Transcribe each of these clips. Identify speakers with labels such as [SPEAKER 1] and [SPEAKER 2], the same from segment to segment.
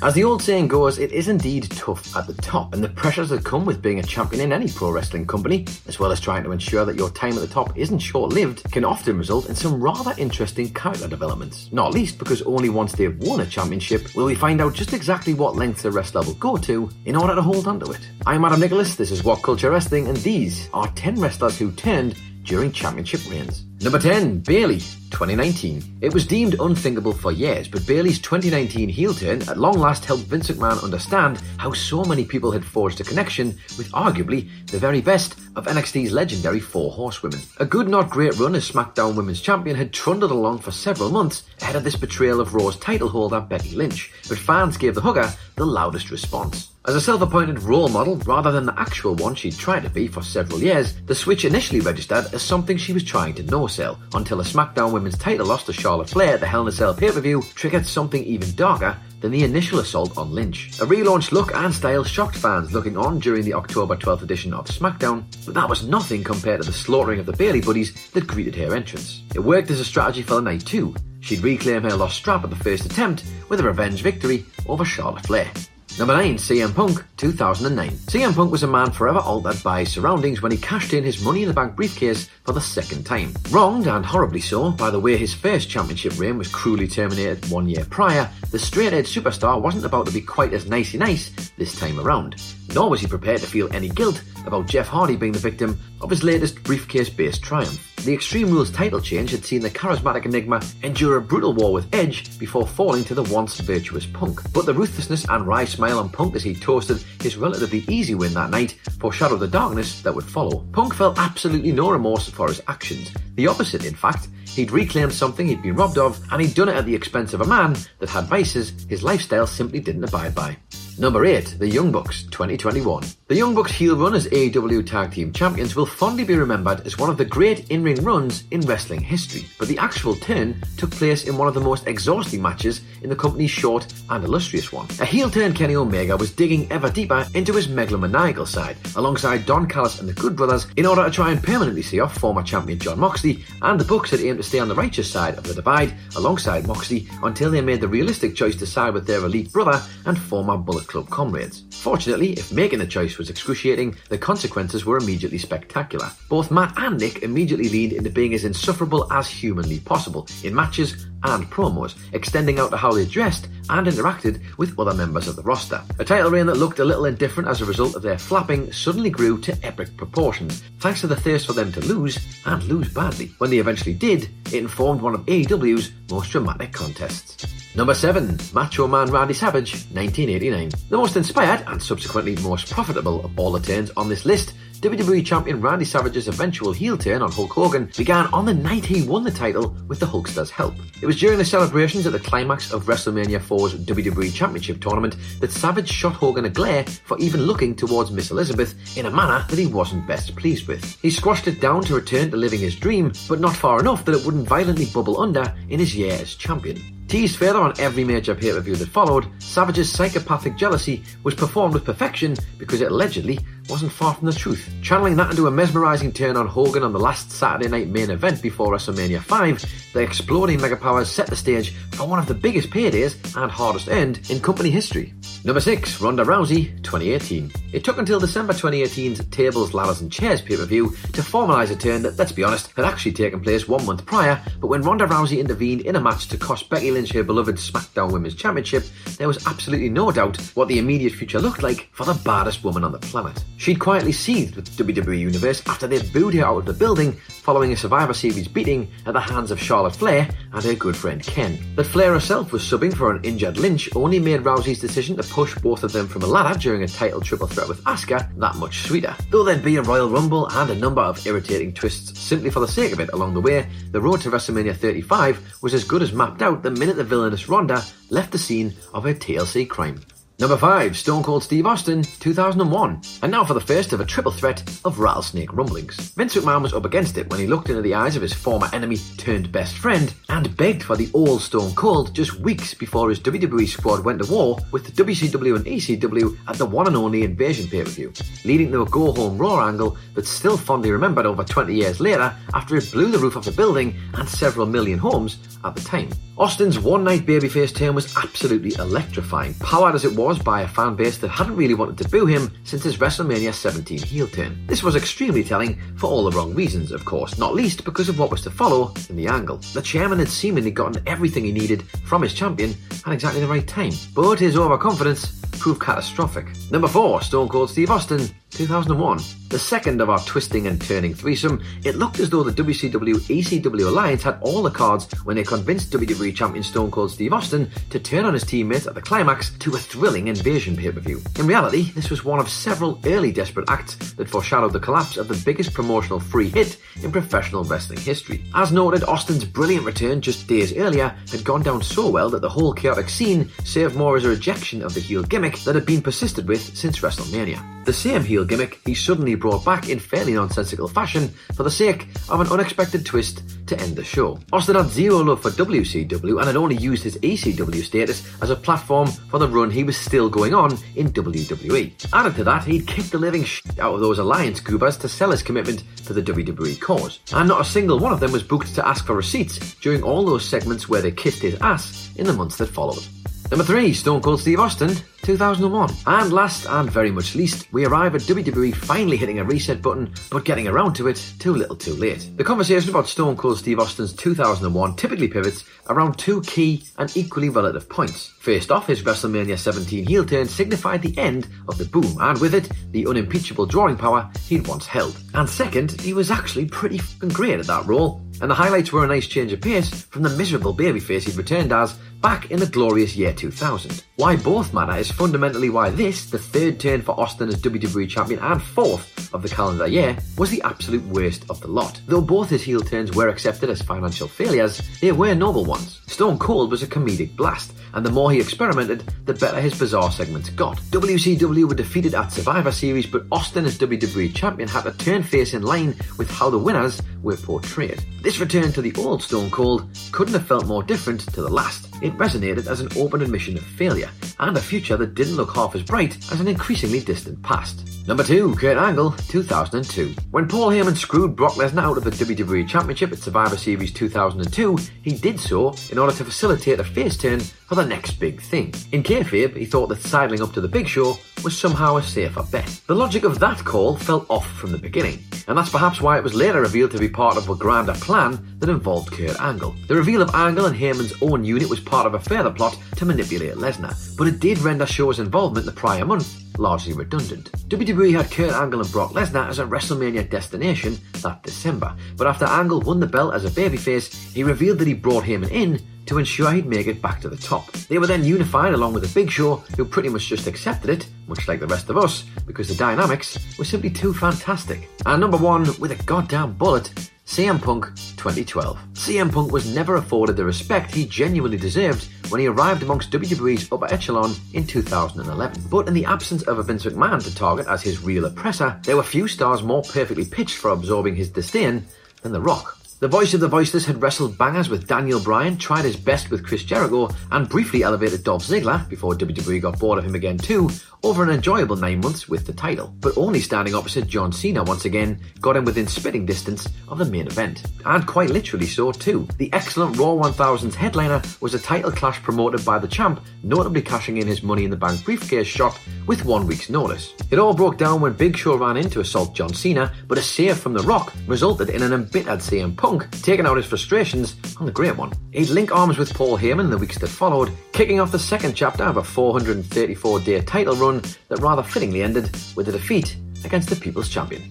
[SPEAKER 1] As the old saying goes, it is indeed tough at the top, and the pressures that come with being a champion in any pro wrestling company, as well as trying to ensure that your time at the top isn't short lived, can often result in some rather interesting character developments. Not least because only once they've won a championship will we find out just exactly what lengths a wrestler will go to in order to hold onto it. I'm Adam Nicholas, this is What Culture Wrestling, and these are 10 wrestlers who turned during championship reigns. Number 10, Bayley, 2019. It was deemed unthinkable for years, but Bayley's 2019 heel turn at long last helped Vince McMahon understand how so many people had forged a connection with arguably the very best of NXT's legendary Four Horsewomen. A good not great run as SmackDown Women's Champion had trundled along for several months ahead of this betrayal of Raw's title holder Becky Lynch, but fans gave the hugger the loudest response. As a self-appointed role model, rather than the actual one she'd tried to be for several years, the switch initially registered as something she was trying to no-sell, until a SmackDown Women's title loss to Charlotte Flair at the Hell in a Cell pay-per-view triggered something even darker than the initial assault on Lynch. A relaunched look and style shocked fans looking on during the October 12th edition of SmackDown, but that was nothing compared to the slaughtering of the Bayley buddies that greeted her entrance. It worked as a strategy for the night too. She'd reclaim her lost strap at the first attempt with a revenge victory over Charlotte Flair. Number 9, CM Punk, 2009. CM Punk was a man forever altered by his surroundings when he cashed in his Money in the Bank briefcase for the second time. Wronged, and horribly so, by the way his first championship reign was cruelly terminated one year prior, the straight-edged superstar wasn't about to be quite as nicey nice this time around. Nor was he prepared to feel any guilt about Jeff Hardy being the victim of his latest briefcase-based triumph. The Extreme Rules title change had seen the charismatic Enigma endure a brutal war with Edge before falling to the once virtuous Punk. But the ruthlessness and wry smile on Punk as he toasted his relatively easy win that night foreshadowed the darkness that would follow. Punk felt absolutely no remorse for his actions. The opposite, in fact. He'd reclaimed something he'd been robbed of, and he'd done it at the expense of a man that had vices his lifestyle simply didn't abide by. Number 8, The Young Bucks, 2021. The Young Bucks heel run as AEW Tag Team Champions will fondly be remembered as one of the great in-ring runs in wrestling history, but the actual turn took place in one of the most exhausting matches in the company's short and illustrious one. A heel turn Kenny Omega was digging ever deeper into his megalomaniacal side, alongside Don Callis and the Good Brothers, in order to try and permanently see off former champion Jon Moxley, and the Bucks had aimed to stay on the righteous side of the divide alongside Moxley until they made the realistic choice to side with their elite brother and former Bullet Club comrades. Fortunately, if making the choice was excruciating, the consequences were immediately spectacular. Both Matt and Nick immediately leaned into being as insufferable as humanly possible in matches and promos, extending out to how they dressed and interacted with other members of the roster. A title reign that looked a little indifferent as a result of their flapping suddenly grew to epic proportions, thanks to the thirst for them to lose and lose badly. When they eventually did, it informed one of AEW's most dramatic contests. Number 7, Macho Man Randy Savage, 1989. The most inspired and subsequently most profitable of all the turns on this list, WWE Champion Randy Savage's eventual heel turn on Hulk Hogan began on the night he won the title with the Hulkster's help. It was during the celebrations at the climax of WrestleMania 4's WWE Championship tournament that Savage shot Hogan a glare for even looking towards Miss Elizabeth in a manner that he wasn't best pleased with. He squashed it down to return to living his dream, but not far enough that it wouldn't violently bubble under in his year as champion. Teased further on every major pay-per-view that followed, Savage's psychopathic jealousy was performed with perfection because it allegedly wasn't far from the truth. Channeling that into a mesmerising turn on Hogan on the last Saturday night main event before WrestleMania 5, the exploding mega powers set the stage for one of the biggest paydays and hardest earned in company history. Number 6, Ronda Rousey, 2018. It took until December 2018's Tables, Ladders and Chairs pay-per-view to formalise a turn that, let's be honest, had actually taken place one month prior, but when Ronda Rousey intervened in a match to cost Becky Lynch her beloved SmackDown Women's Championship, there was absolutely no doubt what the immediate future looked like for the baddest woman on the planet. She'd quietly seethed with the WWE Universe after they booed her out of the building following a Survivor Series beating at the hands of Charlotte Flair and her good friend Ken. That Flair herself was subbing for an injured Lynch only made Rousey's decision to push both of them from a ladder during a title triple with Asuka that much sweeter. Though there'd be a Royal Rumble and a number of irritating twists simply for the sake of it along the way, the road to WrestleMania 35 was as good as mapped out the minute the villainous Ronda left the scene of her TLC crime. Number 5, Stone Cold Steve Austin, 2001. And now for the first of a triple threat of rattlesnake rumblings. Vince McMahon was up against it when he looked into the eyes of his former enemy turned best friend and begged for the old Stone Cold just weeks before his WWE squad went to war with the WCW and ECW at the one and only Invasion pay-per-view, leading to a go-home Raw angle that's still fondly remembered over 20 years later after it blew the roof off the building and several million homes at the time. Austin's one night babyface turn was absolutely electrifying, powered as it was by a fan base that hadn't really wanted to boo him since his WrestleMania 17 heel turn. This was extremely telling for all the wrong reasons, of course, not least because of what was to follow in the angle. The chairman had seemingly gotten everything he needed from his champion at exactly the right time, but his overconfidence proved catastrophic. Number 4, Stone Cold Steve Austin, 2001. The second of our twisting and turning threesome, it looked as though the WCW ECW alliance had all the cards when they convinced WWE champion Stone Cold Steve Austin to turn on his teammates at the climax to a thrilling invasion pay per view. In reality, this was one of several early desperate acts that foreshadowed the collapse of the biggest promotional free hit in professional wrestling history. As noted, Austin's brilliant return just days earlier had gone down so well that the whole chaotic scene served more as a rejection of the heel gimmick that had been persisted with since WrestleMania. The same heel gimmick he suddenly brought back in fairly nonsensical fashion for the sake of an unexpected twist to end the show. Austin had zero love for WCW and had only used his ECW status as a platform for the run he was still going on in WWE. Added to that, he'd kicked the living shit out of those alliance goobers to sell his commitment to the WWE cause. And not a single one of them was booked to ask for receipts during all those segments where they kissed his ass in the months that followed. Number 3, Stone Cold Steve Austin, 2001. And last and very much least, we arrive at WWE finally hitting a reset button, but getting around to it too little too late. The conversation about Stone Cold Steve Austin's 2001 typically pivots around two key and equally relative points. First off, his WrestleMania 17 heel turn signified the end of the boom, and with it, the unimpeachable drawing power he'd once held. And second, he was actually pretty fucking great at that role, and the highlights were a nice change of pace from the miserable babyface he'd returned as back in the glorious year 2000. Why both matter is fundamentally why this, the third turn for Austin as WWE champion and fourth of the calendar year, was the absolute worst of the lot. Though both his heel turns were accepted as financial failures, they were noble ones. Stone Cold was a comedic blast, and the more he experimented, the better his bizarre segments got. WCW were defeated at Survivor Series, but Austin as WWE champion had to turn face in line with how the winners were portrayed. This return to the old Stone Cold couldn't have felt more different to the last. It resonated as an open admission of failure, and a future that didn't look half as bright as an increasingly distant past. Number 2, Kurt Angle, 2002. When Paul Heyman screwed Brock Lesnar out of the WWE Championship at Survivor Series 2002, he did so in order to facilitate a face turn for the next big thing. In kayfabe, he thought that sidling up to the Big Show was somehow a safer bet. The logic of that call fell off from the beginning, and that's perhaps why it was later revealed to be part of a grander plan that involved Kurt Angle. The reveal of Angle and Heyman's own unit was part of a further plot to manipulate Lesnar, but it did render Show's involvement the prior month largely redundant. WWE had Kurt Angle and Brock Lesnar as a WrestleMania destination that December, but after Angle won the belt as a babyface, he revealed that he brought Heyman in to ensure he'd make it back to the top. They were then unified along with the Big Show, who pretty much just accepted it, much like the rest of us, because the dynamics were simply too fantastic. And number one, with a goddamn bullet, CM Punk 2012. CM Punk was never afforded the respect he genuinely deserved when he arrived amongst WWE's upper echelon in 2011. But in the absence of a Vince McMahon to target as his real oppressor, there were few stars more perfectly pitched for absorbing his disdain than The Rock. The voice of the voiceless had wrestled bangers with Daniel Bryan, tried his best with Chris Jericho, and briefly elevated Dolph Ziggler before WWE got bored of him again too, over an enjoyable nine months with the title, but only standing opposite John Cena once again got him within spitting distance of the main event. And quite literally so too. The excellent Raw 1000's headliner was a title clash promoted by the champ, notably cashing in his Money in the Bank briefcase shot with one week's notice. It all broke down when Big Show ran in to assault John Cena, but a save from The Rock resulted in an embittered CM Punk taking out his frustrations on the Great One. He'd link arms with Paul Heyman in the weeks that followed, kicking off the second chapter of a 434 day title run that rather fittingly ended with a defeat against the People's Champion.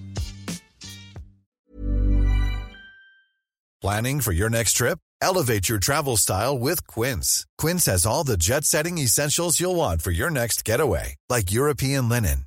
[SPEAKER 2] Planning for your next trip? Elevate your travel style with Quince. Quince has all the jet setting essentials you'll want for your next getaway, like European linen,